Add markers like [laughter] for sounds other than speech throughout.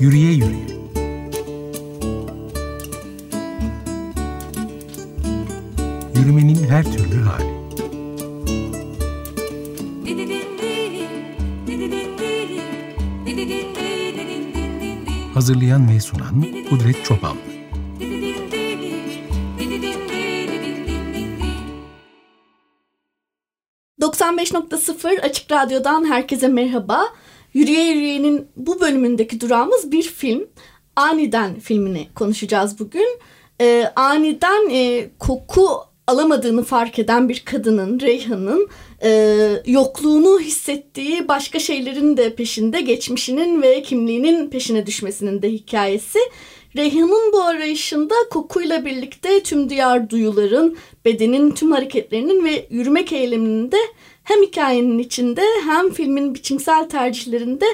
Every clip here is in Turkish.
Yürüye Yürüye. Yürümenin her türlü hali. Hazırlayan ve sunan Kudret Çoban 95.0 Açık Radyo'dan herkese merhaba. Yürüye Yürüye'nin bu bölümündeki durağımız bir film. Aniden filmini konuşacağız bugün. Ee, aniden e, koku alamadığını fark eden bir kadının, Reyhan'ın e, yokluğunu hissettiği başka şeylerin de peşinde, geçmişinin ve kimliğinin peşine düşmesinin de hikayesi. Reyhan'ın bu arayışında kokuyla birlikte tüm diğer duyuların, bedenin tüm hareketlerinin ve yürümek eyleminin de hem hikayenin içinde hem filmin biçimsel tercihlerinde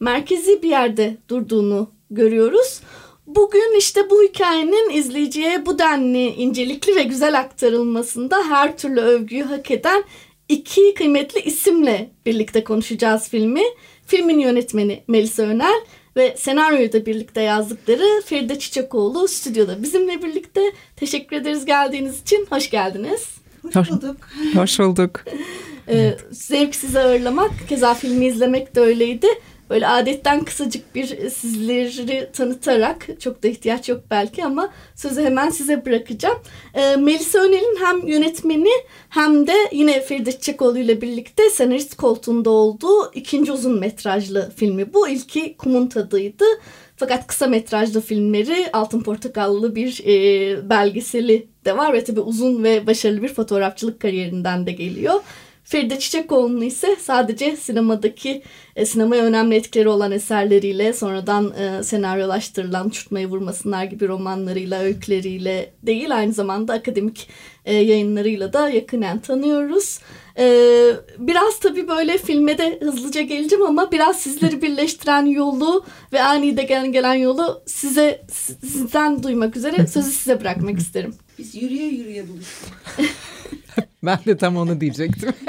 merkezi bir yerde durduğunu görüyoruz. Bugün işte bu hikayenin izleyiciye bu denli incelikli ve güzel aktarılmasında her türlü övgüyü hak eden iki kıymetli isimle birlikte konuşacağız filmi. Filmin yönetmeni Melisa Önel ve senaryoyu da birlikte yazdıkları Feride Çiçekoğlu stüdyoda bizimle birlikte. Teşekkür ederiz geldiğiniz için. Hoş geldiniz. Hoş bulduk. Hoş bulduk. [laughs] Ee, zevk sizi ağırlamak. Keza filmi izlemek de öyleydi. Böyle adetten kısacık bir sizleri tanıtarak çok da ihtiyaç yok belki ama sözü hemen size bırakacağım. Ee, Melisa Önel'in hem yönetmeni hem de yine Feride Çiçekoğlu ile birlikte senarist koltuğunda olduğu ikinci uzun metrajlı filmi bu. İlki Kumun Tadıydı. Fakat kısa metrajlı filmleri Altın Portakallı bir e, belgeseli de var ve tabii uzun ve başarılı bir fotoğrafçılık kariyerinden de geliyor. Feride Çiçekoğlu'nu ise sadece sinemadaki e, sinemaya önemli etkileri olan eserleriyle sonradan e, senaryolaştırılan Çutmayı Vurmasınlar gibi romanlarıyla, öyküleriyle değil aynı zamanda akademik e, yayınlarıyla da yakinen tanıyoruz. E, biraz tabii böyle filme de hızlıca geleceğim ama biraz sizleri birleştiren yolu ve aniden gelen yolu size sizden duymak üzere sözü size bırakmak isterim. Biz yürüye yürüye buluştuk. [laughs] ben de tam onu diyecektim. [laughs]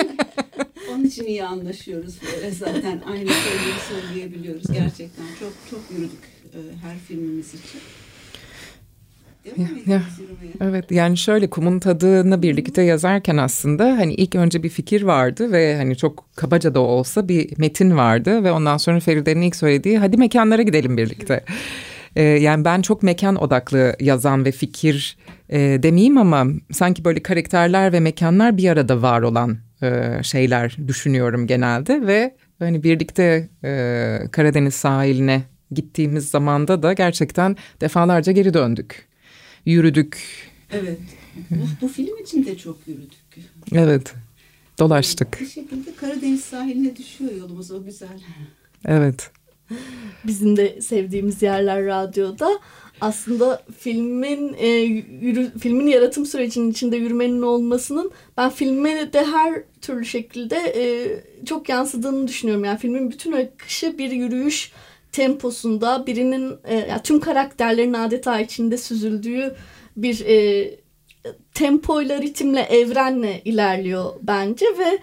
Onun için iyi anlaşıyoruz böyle zaten aynı şeyleri söyleyebiliyoruz gerçekten. Çok çok yürüdük e, her filmimiz için. Ya, evet yani şöyle kumun tadını birlikte yazarken aslında hani ilk önce bir fikir vardı ve hani çok kabaca da olsa bir metin vardı ve ondan sonra Feride'nin ilk söylediği hadi mekanlara gidelim birlikte. [laughs] Ee, yani ben çok mekan odaklı yazan ve fikir e, demeyeyim ama sanki böyle karakterler ve mekanlar bir arada var olan e, şeyler düşünüyorum genelde ve hani birlikte e, Karadeniz sahiline gittiğimiz zamanda da gerçekten defalarca geri döndük. Yürüdük. Evet. Bu, bu film için de çok yürüdük. Evet. Dolaştık. Bir şekilde Karadeniz sahiline düşüyor yolumuz o güzel. Evet. Bizim de sevdiğimiz yerler radyoda aslında filmin e, yürü, filmin yaratım sürecinin içinde yürümenin olmasının ben filme de her türlü şekilde e, çok yansıdığını düşünüyorum. Yani filmin bütün akışı bir yürüyüş temposunda birinin e, tüm karakterlerin adeta içinde süzüldüğü bir e, tempoyla, ritimle, evrenle ilerliyor bence ve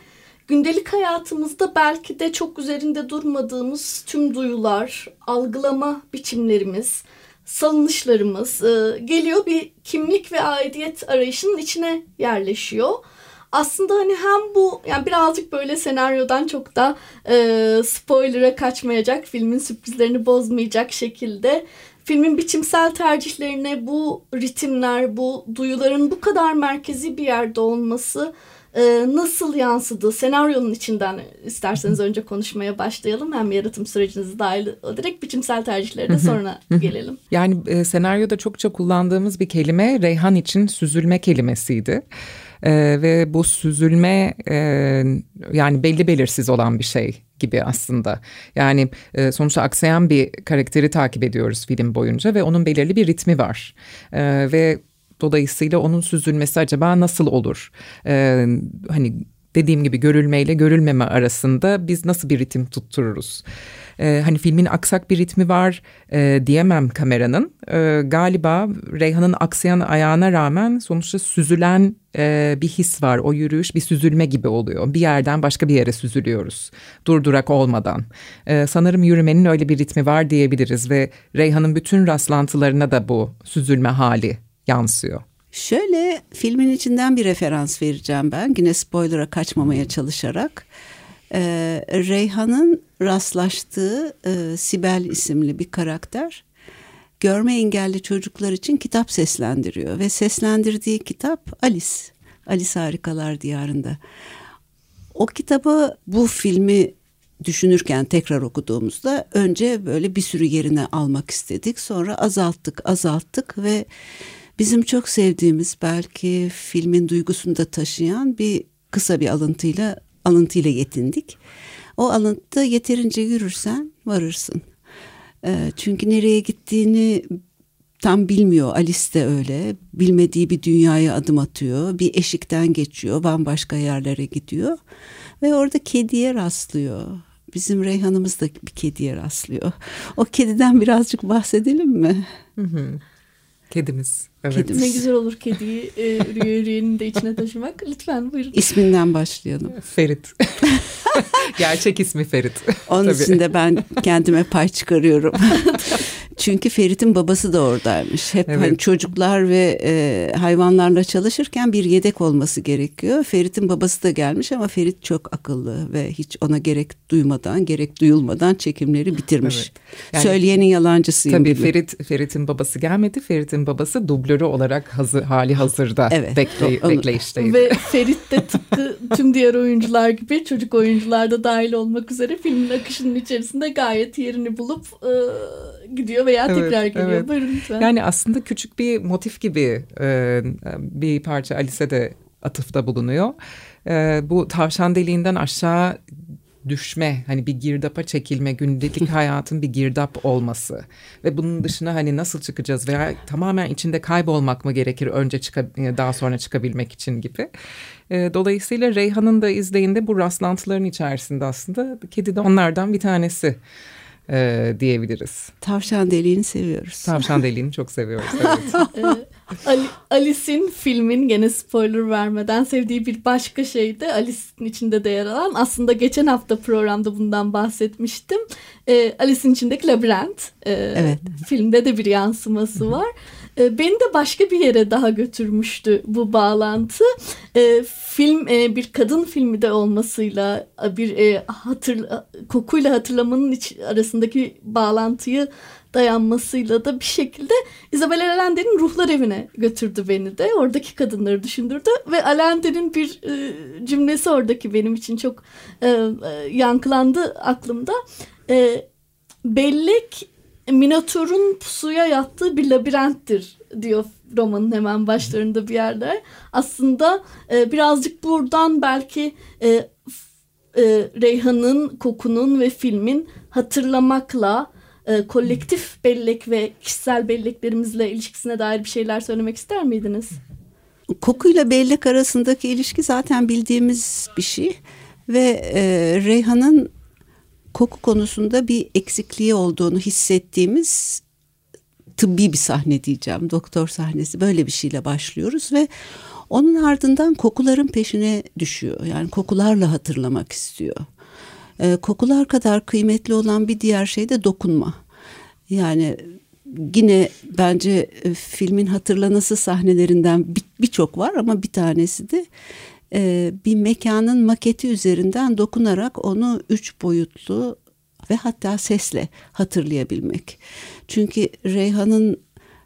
gündelik hayatımızda belki de çok üzerinde durmadığımız tüm duyular, algılama biçimlerimiz, salınışlarımız e, geliyor bir kimlik ve aidiyet arayışının içine yerleşiyor. Aslında hani hem bu yani birazcık böyle senaryodan çok da e, spoiler'a kaçmayacak, filmin sürprizlerini bozmayacak şekilde filmin biçimsel tercihlerine bu ritimler, bu duyuların bu kadar merkezi bir yerde olması e, nasıl yansıdı? Senaryonun içinden isterseniz önce konuşmaya başlayalım. Hem yaratım sürecinizi dahil direkt biçimsel tercihlerine sonra gelelim. Yani e, senaryoda çokça kullandığımız bir kelime Reyhan için süzülme kelimesiydi. Ee, ve bu süzülme e, yani belli belirsiz olan bir şey gibi aslında. Yani e, sonuçta aksayan bir karakteri takip ediyoruz film boyunca ve onun belirli bir ritmi var. E, ve Dolayısıyla onun süzülmesi acaba nasıl olur? Ee, hani dediğim gibi görülmeyle görülmeme arasında biz nasıl bir ritim tuttururuz? Ee, hani filmin aksak bir ritmi var e, diyemem kameranın. Ee, galiba Reyhan'ın aksayan ayağına rağmen sonuçta süzülen e, bir his var. O yürüyüş bir süzülme gibi oluyor. Bir yerden başka bir yere süzülüyoruz. Durdurak olmadan. Ee, sanırım yürümenin öyle bir ritmi var diyebiliriz ve Reyhan'ın bütün rastlantılarına da bu süzülme hali yansıyor. Şöyle filmin içinden bir referans vereceğim ben. Yine spoiler'a kaçmamaya çalışarak. Ee, Reyhan'ın rastlaştığı e, Sibel isimli bir karakter görme engelli çocuklar için kitap seslendiriyor ve seslendirdiği kitap Alice. Alice Harikalar Diyarında. O kitabı bu filmi düşünürken tekrar okuduğumuzda önce böyle bir sürü yerine almak istedik. Sonra azalttık, azalttık ve bizim çok sevdiğimiz belki filmin duygusunu da taşıyan bir kısa bir alıntıyla alıntıyla yetindik. O alıntıda yeterince yürürsen varırsın. E, çünkü nereye gittiğini tam bilmiyor. Alice de öyle. Bilmediği bir dünyaya adım atıyor. Bir eşikten geçiyor. Bambaşka yerlere gidiyor. Ve orada kediye rastlıyor. Bizim Reyhan'ımız da bir kediye rastlıyor. O kediden birazcık bahsedelim mi? Hı hı. Kedimiz. Evet. Kedimiz. Ne güzel olur kediyi e, yüreğinin de içine taşımak. Lütfen buyurun. İsminden başlayalım. Ferit. [laughs] Gerçek ismi Ferit. Onun Tabii. için de ben kendime pay çıkarıyorum. [laughs] Çünkü Ferit'in babası da oradaymış. Hep evet. hani çocuklar ve e, hayvanlarla çalışırken bir yedek olması gerekiyor. Ferit'in babası da gelmiş ama Ferit çok akıllı ve hiç ona gerek duymadan, gerek duyulmadan çekimleri bitirmiş. Evet. Yani, Söyleyenin yalancısıyım tabii gibi. Ferit Ferit'in babası gelmedi. Ferit'in babası dublörü olarak hazır, hali hazırda evet, bekle, bekleyişteydi. Ve Ferit de tıpkı tüm diğer oyuncular gibi çocuk oyuncularda dahil olmak üzere filmin akışının içerisinde gayet yerini bulup e, gidiyor veya evet, tekrar geliyor. Evet. Buyurun lütfen. Yani aslında küçük bir motif gibi e, bir parça Alice de atıfta bulunuyor. E, bu tavşan deliğinden aşağı düşme hani bir girdapa çekilme gündelik [laughs] hayatın bir girdap olması ve bunun dışına hani nasıl çıkacağız veya tamamen içinde kaybolmak mı gerekir önce çıka, daha sonra çıkabilmek için gibi. E, dolayısıyla Reyhan'ın da izleyinde bu rastlantıların içerisinde aslında kedi de onlardan bir tanesi e, diyebiliriz. Tavşan deliğini seviyoruz. Tavşan deliğini çok seviyoruz. Evet. [laughs] Ali, Alice'in filmin gene spoiler vermeden sevdiği bir başka şey de Alice'in içinde de yer alan aslında geçen hafta programda bundan bahsetmiştim. E, Alice'in içindeki labirent. E, evet. Filmde de bir yansıması var. E, beni de başka bir yere daha götürmüştü bu bağlantı. E, film e, bir kadın filmi de olmasıyla bir e, hatır kokuyla hatırlamanın iç, arasındaki bağlantıyı dayanmasıyla da bir şekilde Isabel Allende'nin ruhlar evine götürdü beni de. Oradaki kadınları düşündürdü ve Allende'nin bir e, cümlesi oradaki benim için çok e, e, yankılandı aklımda. E, bellek Minotaur'un pusuya yattığı bir labirenttir diyor romanın hemen başlarında bir yerde. Aslında e, birazcık buradan belki e, e, Reyhan'ın, Koku'nun ve filmin hatırlamakla e, kolektif bellek ve kişisel belleklerimizle ilişkisine dair bir şeyler söylemek ister miydiniz? Kokuyla bellek arasındaki ilişki zaten bildiğimiz bir şey ve e, Reyhan'ın koku konusunda bir eksikliği olduğunu hissettiğimiz tıbbi bir sahne diyeceğim. Doktor sahnesi böyle bir şeyle başlıyoruz ve onun ardından kokuların peşine düşüyor. Yani kokularla hatırlamak istiyor. Ee, kokular kadar kıymetli olan bir diğer şey de dokunma. Yani yine bence e, filmin hatırlanası sahnelerinden birçok bir var ama bir tanesi de e, bir mekanın maketi üzerinden dokunarak onu üç boyutlu ve hatta sesle hatırlayabilmek. Çünkü Reyhan'ın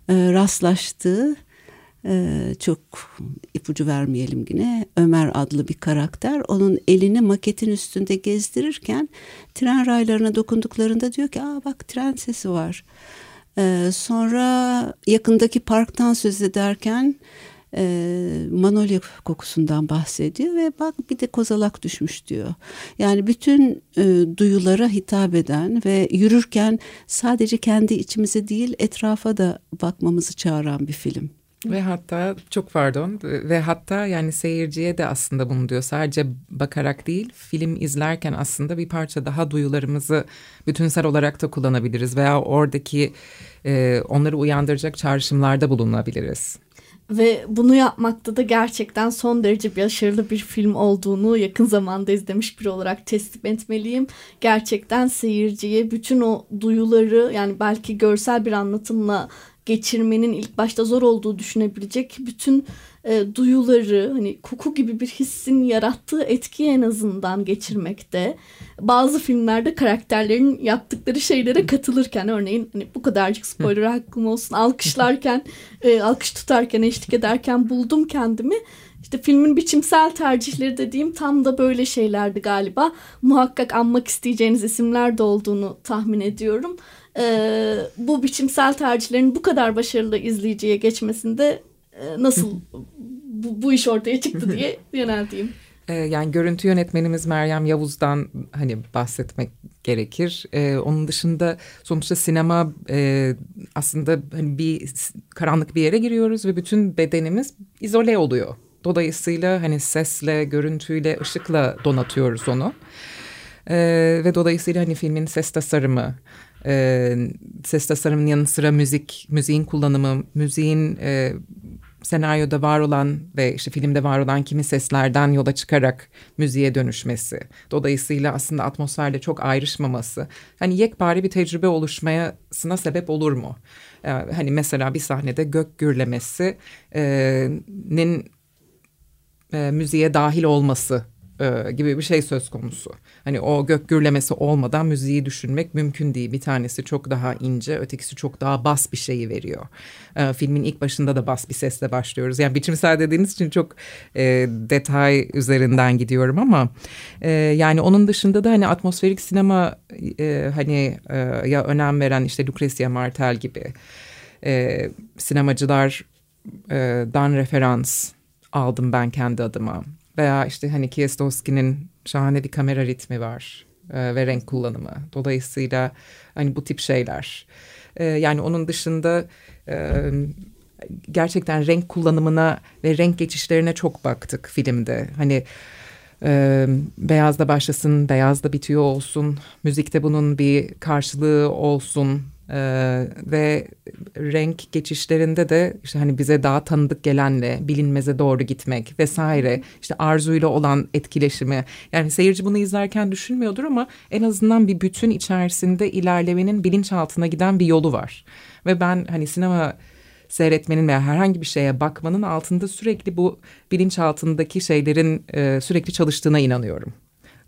e, rastlaştığı e, çok ipucu vermeyelim yine Ömer adlı bir karakter onun elini maketin üstünde gezdirirken tren raylarına dokunduklarında diyor ki aa bak tren sesi var. E, sonra yakındaki parktan söz ederken e, manolya kokusundan bahsediyor ve bak bir de kozalak düşmüş diyor. Yani bütün e, duyulara hitap eden ve yürürken sadece kendi içimize değil etrafa da bakmamızı çağıran bir film. Ve hatta çok pardon ve hatta yani seyirciye de aslında bunu diyor. Sadece bakarak değil film izlerken aslında bir parça daha duyularımızı bütünsel olarak da kullanabiliriz. Veya oradaki e, onları uyandıracak çağrışımlarda bulunabiliriz. Ve bunu yapmakta da gerçekten son derece başarılı bir film olduğunu yakın zamanda izlemiş biri olarak teslim etmeliyim. Gerçekten seyirciye bütün o duyuları yani belki görsel bir anlatımla geçirmenin ilk başta zor olduğu düşünebilecek bütün e, duyuları hani koku gibi bir hissin yarattığı etki en azından geçirmekte. Bazı filmlerde karakterlerin yaptıkları şeylere katılırken örneğin hani bu kadarcık spoiler hakkım olsun alkışlarken [laughs] e, alkış tutarken eşlik ederken buldum kendimi. İşte filmin biçimsel tercihleri dediğim tam da böyle şeylerdi galiba. Muhakkak anmak isteyeceğiniz isimler de olduğunu tahmin ediyorum. Ee, bu biçimsel tercihlerin bu kadar başarılı izleyiciye geçmesinde e, nasıl [laughs] bu, bu iş ortaya çıktı diye [laughs] yönelteyim. Ee, yani görüntü yönetmenimiz Meryem Yavuz'dan hani bahsetmek gerekir. Ee, onun dışında sonuçta sinema e, aslında hani bir karanlık bir yere giriyoruz ve bütün bedenimiz izole oluyor. Dolayısıyla hani sesle, görüntüyle, ışıkla donatıyoruz onu. Ee, ve dolayısıyla hani filmin ses tasarımı, e, ses tasarımının yanı sıra müzik, müziğin kullanımı, müziğin e, senaryoda var olan ve işte filmde var olan kimi seslerden yola çıkarak müziğe dönüşmesi. Dolayısıyla aslında atmosferle çok ayrışmaması. Hani yekpare bir tecrübe oluşmasına sebep olur mu? Ee, hani mesela bir sahnede gök gürlemesinin e, müziğe dahil olması e, gibi bir şey söz konusu. Hani o gök gürlemesi olmadan müziği düşünmek mümkün değil. Bir tanesi çok daha ince, ötekisi çok daha bas bir şeyi veriyor. E, filmin ilk başında da bas bir sesle başlıyoruz. Yani biçimsel dediğiniz için çok e, detay üzerinden gidiyorum ama e, yani onun dışında da hani atmosferik sinema e, hani e, ya önem veren işte Lucrecia Martel gibi e, sinemacılar dan referans aldım ben kendi adıma. Veya işte hani Kieslowski'nin şahane bir kamera ritmi var e, ve renk kullanımı. Dolayısıyla hani bu tip şeyler. E, yani onun dışında e, gerçekten renk kullanımına ve renk geçişlerine çok baktık filmde. Hani e, beyazda başlasın, beyazda bitiyor olsun, müzikte bunun bir karşılığı olsun ee, ve renk geçişlerinde de işte hani bize daha tanıdık gelenle bilinmeze doğru gitmek vesaire işte arzuyla olan etkileşimi. Yani seyirci bunu izlerken düşünmüyordur ama en azından bir bütün içerisinde ilerlemenin bilinçaltına giden bir yolu var. Ve ben hani sinema seyretmenin veya herhangi bir şeye bakmanın altında sürekli bu bilinçaltındaki şeylerin e, sürekli çalıştığına inanıyorum.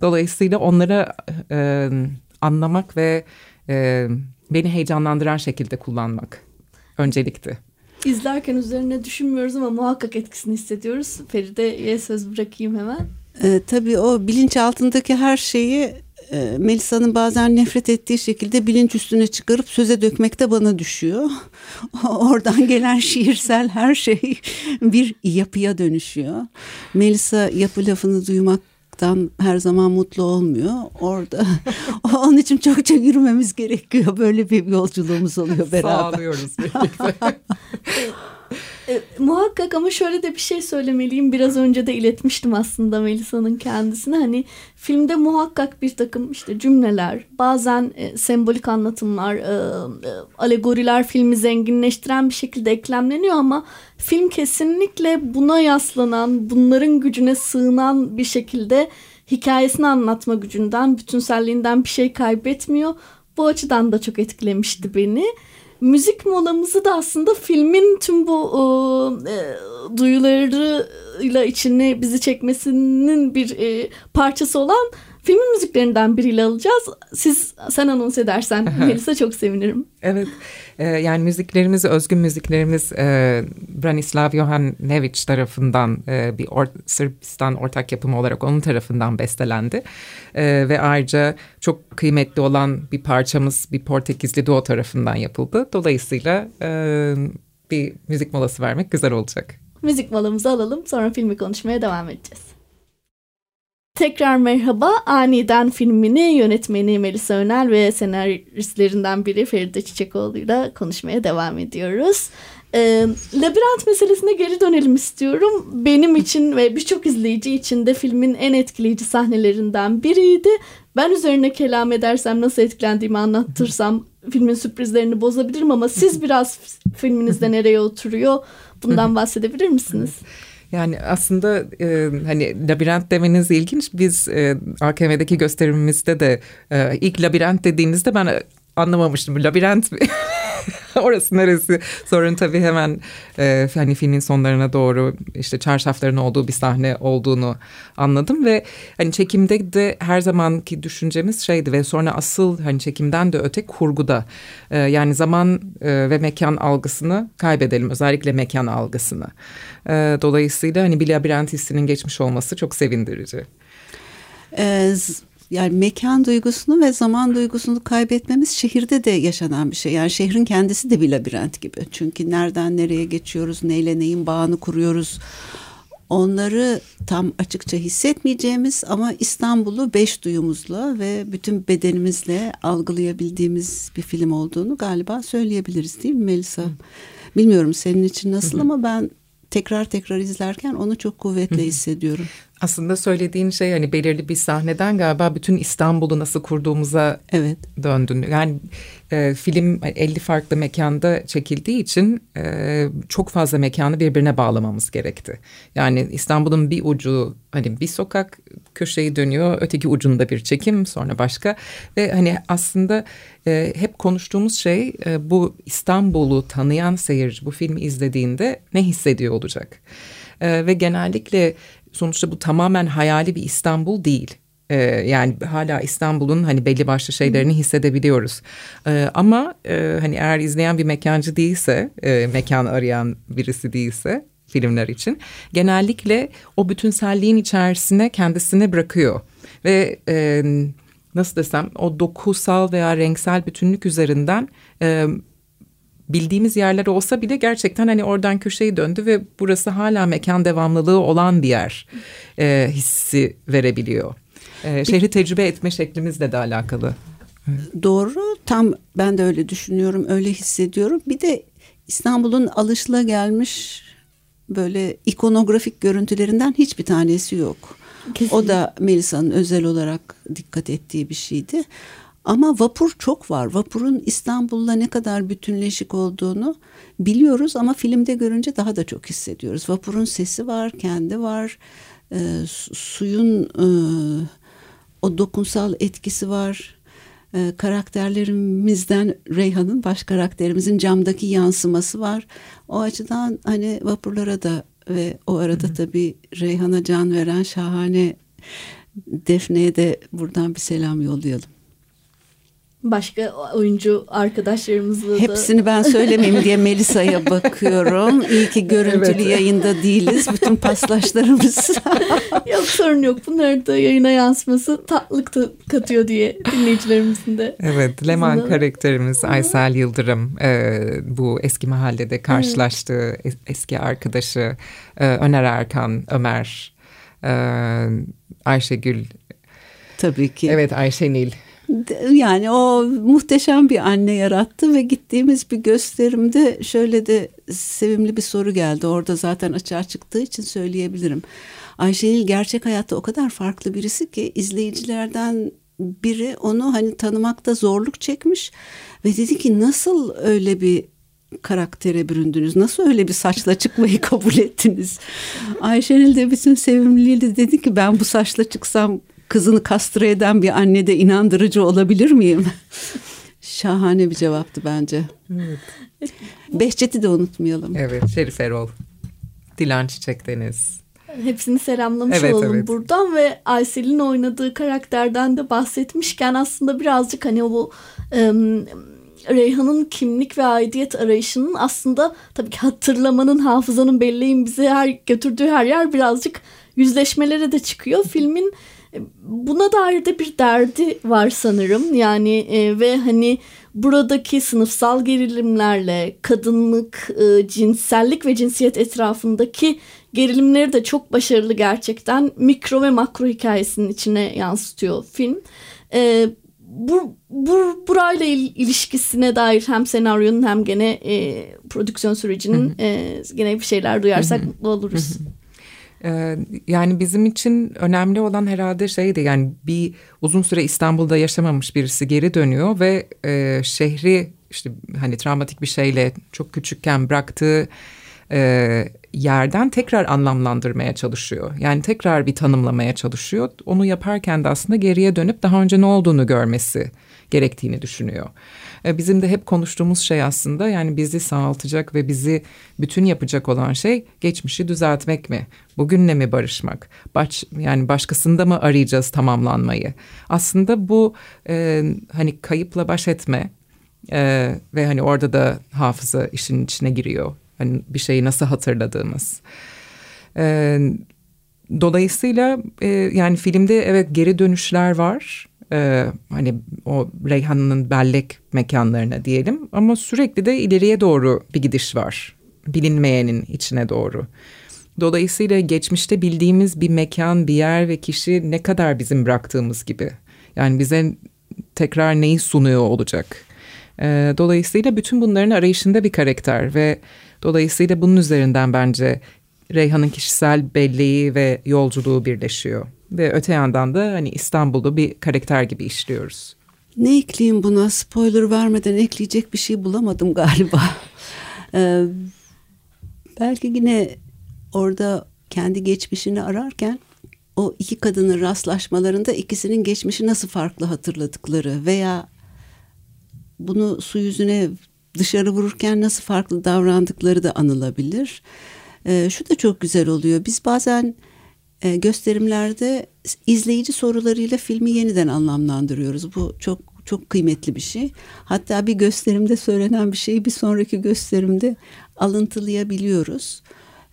Dolayısıyla onları e, anlamak ve e, beni heyecanlandıran şekilde kullanmak öncelikti. İzlerken üzerine düşünmüyoruz ama muhakkak etkisini hissediyoruz. Feride'ye söz bırakayım hemen. E, tabii o bilinç altındaki her şeyi e, Melisa'nın bazen nefret ettiği şekilde bilinç üstüne çıkarıp söze dökmek de bana düşüyor. [laughs] Oradan gelen şiirsel her şey bir yapıya dönüşüyor. Melisa yapı lafını duymak olmaktan her zaman mutlu olmuyor. Orada [laughs] onun için çokça yürümemiz gerekiyor. Böyle bir yolculuğumuz oluyor [laughs] beraber. Sağlıyoruz [laughs] E, muhakkak ama şöyle de bir şey söylemeliyim. Biraz önce de iletmiştim aslında Melisa'nın kendisine. Hani filmde muhakkak bir takım işte cümleler, bazen e, sembolik anlatımlar, e, e, alegoriler filmi zenginleştiren bir şekilde eklemleniyor ama film kesinlikle buna yaslanan, bunların gücüne sığınan bir şekilde hikayesini anlatma gücünden, bütünselliğinden bir şey kaybetmiyor. Bu açıdan da çok etkilemişti beni müzik molamızı da aslında filmin tüm bu e, duyularıyla içine bizi çekmesinin bir e, parçası olan filmin müziklerinden biriyle alacağız. Siz sen anons edersen [laughs] Melisa çok sevinirim. Evet. E, yani müziklerimiz, özgün müziklerimiz e, Branislav Johannevic tarafından e, bir or Sırbistan ortak yapımı olarak onun tarafından bestelendi. E, ve ayrıca çok kıymetli olan bir parçamız bir Portekizli duo tarafından yapıldı. Dolayısıyla e, bir müzik molası vermek güzel olacak. Müzik molamızı alalım sonra filmi konuşmaya devam edeceğiz. Tekrar merhaba. Aniden filmini yönetmeni Melisa Önel ve senaristlerinden biri Feride Çiçekoğlu ile konuşmaya devam ediyoruz. E, labirent meselesine geri dönelim istiyorum. Benim için ve birçok izleyici için de filmin en etkileyici sahnelerinden biriydi. Ben üzerine kelam edersem nasıl etkilendiğimi anlatırsam filmin sürprizlerini bozabilirim ama siz biraz filminizde nereye oturuyor bundan bahsedebilir misiniz? [laughs] Yani aslında e, hani labirent demeniz ilginç. Biz e, AKM'deki gösterimimizde de e, ilk labirent dediğinizde ben anlamamıştım. Labirent [laughs] [laughs] orası neresi? Sorun tabii hemen e, hani filmin sonlarına doğru işte çarşafların olduğu bir sahne olduğunu anladım ve hani çekimde de her zamanki düşüncemiz şeydi ve sonra asıl hani çekimden de öte kurguda e, yani zaman e, ve mekan algısını kaybedelim özellikle mekan algısını. E, dolayısıyla hani bir labirent hissinin geçmiş olması çok sevindirici. Ee, yani mekan duygusunu ve zaman duygusunu kaybetmemiz şehirde de yaşanan bir şey. Yani şehrin kendisi de bir labirent gibi. Çünkü nereden nereye geçiyoruz, neyle neyin bağını kuruyoruz. Onları tam açıkça hissetmeyeceğimiz ama İstanbul'u beş duyumuzla ve bütün bedenimizle algılayabildiğimiz bir film olduğunu galiba söyleyebiliriz değil mi Melisa? Bilmiyorum senin için nasıl ama ben tekrar tekrar izlerken onu çok kuvvetle hissediyorum. Aslında söylediğin şey hani belirli bir sahneden galiba bütün İstanbul'u nasıl kurduğumuza evet. döndün. Yani e, film 50 farklı mekanda çekildiği için e, çok fazla mekanı birbirine bağlamamız gerekti. Yani İstanbul'un bir ucu hani bir sokak köşeyi dönüyor, öteki ucunda bir çekim, sonra başka ve hani aslında e, hep konuştuğumuz şey e, bu İstanbul'u tanıyan seyirci bu filmi izlediğinde ne hissediyor olacak? E, ve genellikle sonuçta bu tamamen hayali bir İstanbul değil. Ee, yani hala İstanbul'un hani belli başlı şeylerini hissedebiliyoruz. Ee, ama e, hani eğer izleyen bir mekancı değilse, e, mekan arayan birisi değilse filmler için genellikle o bütünselliğin içerisine kendisini bırakıyor ve e, nasıl desem o dokusal veya renksel bütünlük üzerinden e, bildiğimiz yerler olsa bile gerçekten hani oradan köşeyi döndü ve burası hala mekan devamlılığı olan bir yer e, hissi verebiliyor. E, şehri tecrübe etme şeklimizle de alakalı. Doğru tam ben de öyle düşünüyorum öyle hissediyorum. Bir de İstanbul'un alışla gelmiş böyle ikonografik görüntülerinden hiçbir tanesi yok. Kesinlikle. O da Melisa'nın özel olarak dikkat ettiği bir şeydi. Ama vapur çok var. Vapurun İstanbul'la ne kadar bütünleşik olduğunu biliyoruz ama filmde görünce daha da çok hissediyoruz. Vapurun sesi var, kendi var. E, suyun e, o dokunsal etkisi var. E, karakterlerimizden Reyhan'ın baş karakterimizin camdaki yansıması var. O açıdan hani vapurlara da ve o arada tabii Reyhan'a can veren şahane Defne'ye de buradan bir selam yollayalım başka oyuncu arkadaşlarımızla da... Hepsini ben söylemeyeyim diye Melisa'ya bakıyorum. İyi ki görüntülü evet. yayında değiliz. Bütün paslaşlarımız. [laughs] yok sorun yok. Bunlar da yayına yansıması tatlılık da katıyor diye dinleyicilerimizin de. Evet. Leman karakterimiz Aysel Yıldırım. E, bu eski mahallede karşılaştığı evet. eski arkadaşı e, Öner Erkan, Ömer, e, Ayşegül. Tabii ki. Evet Ayşenil yani o muhteşem bir anne yarattı ve gittiğimiz bir gösterimde şöyle de sevimli bir soru geldi. Orada zaten açığa çıktığı için söyleyebilirim. Ayşenil gerçek hayatta o kadar farklı birisi ki izleyicilerden biri onu hani tanımakta zorluk çekmiş ve dedi ki nasıl öyle bir karaktere büründünüz? Nasıl öyle bir saçla çıkmayı kabul ettiniz? Ayşenil de bütün sevimliliğiyle dedi ki ben bu saçla çıksam kızını kastre eden bir anne de inandırıcı olabilir miyim? [laughs] Şahane bir cevaptı bence. Evet. Behçet'i de unutmayalım. Evet, Şerif Erol. Dilan Çiçek Deniz. Hepsini selamlamış evet, olalım evet. buradan ve Aysel'in oynadığı karakterden de bahsetmişken aslında birazcık hani o um, Reyhan'ın kimlik ve aidiyet arayışının aslında tabii ki hatırlamanın, hafızanın belleğin bizi her götürdüğü her yer birazcık yüzleşmelere de çıkıyor. Filmin buna dair de bir derdi var sanırım. Yani e, ve hani buradaki sınıfsal gerilimlerle kadınlık, e, cinsellik ve cinsiyet etrafındaki gerilimleri de çok başarılı gerçekten. Mikro ve makro hikayesinin içine yansıtıyor film. E, bu, bu burayla il, ilişkisine dair hem senaryonun hem gene e, prodüksiyon sürecinin e, gene bir şeyler duyarsak mutlu oluruz. Ee, yani bizim için önemli olan herhalde şeydi yani bir uzun süre İstanbul'da yaşamamış birisi geri dönüyor ve e, şehri işte hani travmatik bir şeyle çok küçükken bıraktığı e, yerden tekrar anlamlandırmaya çalışıyor. Yani tekrar bir tanımlamaya çalışıyor. Onu yaparken de aslında geriye dönüp daha önce ne olduğunu görmesi gerektiğini düşünüyor. E, bizim de hep konuştuğumuz şey aslında yani bizi sağaltacak ve bizi bütün yapacak olan şey geçmişi düzeltmek mi? Bugünle mi barışmak? Baş, yani başkasında mı arayacağız tamamlanmayı? Aslında bu e, hani kayıpla baş etme e, ve hani orada da hafıza işin içine giriyor. Hani bir şeyi nasıl hatırladığımız. E, dolayısıyla e, yani filmde evet geri dönüşler var e, hani o Reyhan'ın bellek mekanlarına diyelim ama sürekli de ileriye doğru bir gidiş var bilinmeyenin içine doğru. Dolayısıyla geçmişte bildiğimiz bir mekan, bir yer ve kişi ne kadar bizim bıraktığımız gibi. Yani bize tekrar neyi sunuyor olacak. E, dolayısıyla bütün bunların arayışında bir karakter ve dolayısıyla bunun üzerinden bence Reyhan'ın kişisel belleği ve yolculuğu birleşiyor. Ve öte yandan da hani İstanbul'da bir karakter gibi işliyoruz. Ne ekleyeyim buna? Spoiler vermeden ekleyecek bir şey bulamadım galiba. [laughs] ee, belki yine orada kendi geçmişini ararken o iki kadının rastlaşmalarında ikisinin geçmişi nasıl farklı hatırladıkları veya bunu su yüzüne dışarı vururken nasıl farklı davrandıkları da anılabilir. Ee, şu da çok güzel oluyor. Biz bazen e, gösterimlerde izleyici sorularıyla filmi yeniden anlamlandırıyoruz. Bu çok çok kıymetli bir şey. Hatta bir gösterimde söylenen bir şeyi bir sonraki gösterimde alıntılayabiliyoruz.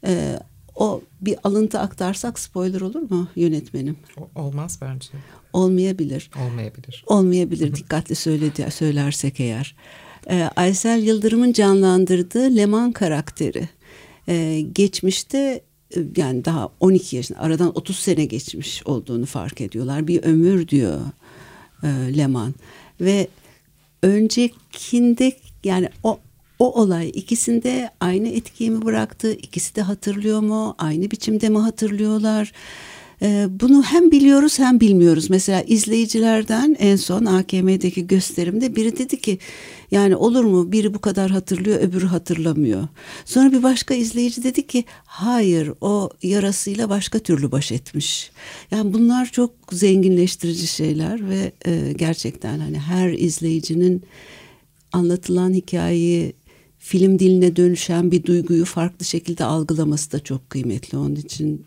E, o bir alıntı aktarsak spoiler olur mu yönetmenim? Olmaz bence. Olmayabilir. Olmayabilir. Olmayabilir [laughs] dikkatli söyledi, söylersek eğer. E, Aysel Yıldırım'ın canlandırdığı Leman karakteri e, geçmişte yani daha 12 yaşında aradan 30 sene geçmiş olduğunu fark ediyorlar. Bir ömür diyor e, Leman ve öncekinde yani o o olay ikisinde aynı etkiyi mi bıraktı? İkisi de hatırlıyor mu? Aynı biçimde mi hatırlıyorlar? Ee, bunu hem biliyoruz hem bilmiyoruz. Mesela izleyicilerden en son AKM'deki gösterimde biri dedi ki yani olur mu biri bu kadar hatırlıyor öbürü hatırlamıyor. Sonra bir başka izleyici dedi ki hayır o yarasıyla başka türlü baş etmiş. Yani bunlar çok zenginleştirici şeyler ve e, gerçekten hani her izleyicinin anlatılan hikayeyi film diline dönüşen bir duyguyu farklı şekilde algılaması da çok kıymetli. Onun için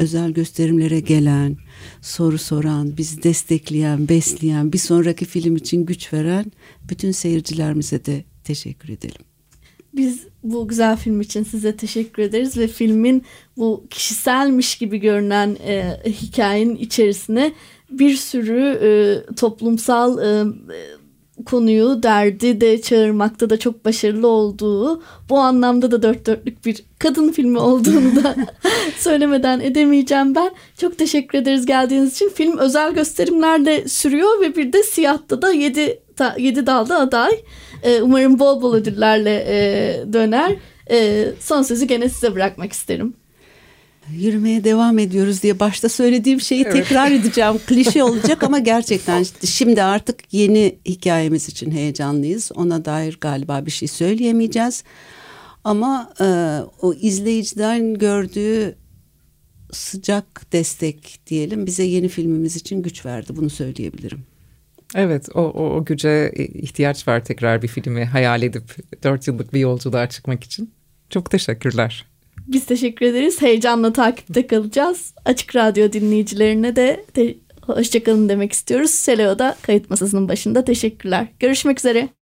özel gösterimlere gelen, soru soran, bizi destekleyen, besleyen, bir sonraki film için güç veren bütün seyircilerimize de teşekkür edelim. Biz bu güzel film için size teşekkür ederiz ve filmin bu kişiselmiş gibi görünen e, hikayenin içerisine bir sürü e, toplumsal e, konuyu, derdi de çağırmakta da çok başarılı olduğu, bu anlamda da dört dörtlük bir kadın filmi olduğunu da [laughs] söylemeden edemeyeceğim ben. Çok teşekkür ederiz geldiğiniz için. Film özel gösterimlerle sürüyor ve bir de Siyah'ta da 7 7 dalda aday. Ee, umarım bol bol ödüllerle e, döner. E, son sözü gene size bırakmak isterim yürümeye devam ediyoruz diye başta söylediğim şeyi evet. tekrar edeceğim. [laughs] Klişe olacak ama gerçekten şimdi artık yeni hikayemiz için heyecanlıyız. Ona dair galiba bir şey söyleyemeyeceğiz. Ama e, o izleyiciden gördüğü sıcak destek diyelim bize yeni filmimiz için güç verdi. Bunu söyleyebilirim. Evet o, o, o güce ihtiyaç var tekrar bir filmi hayal edip dört yıllık bir yolculuğa çıkmak için. Çok teşekkürler. Biz teşekkür ederiz. Heyecanla takipte kalacağız. Açık Radyo dinleyicilerine de te- hoşçakalın demek istiyoruz. Seleo'da kayıt masasının başında teşekkürler. Görüşmek üzere.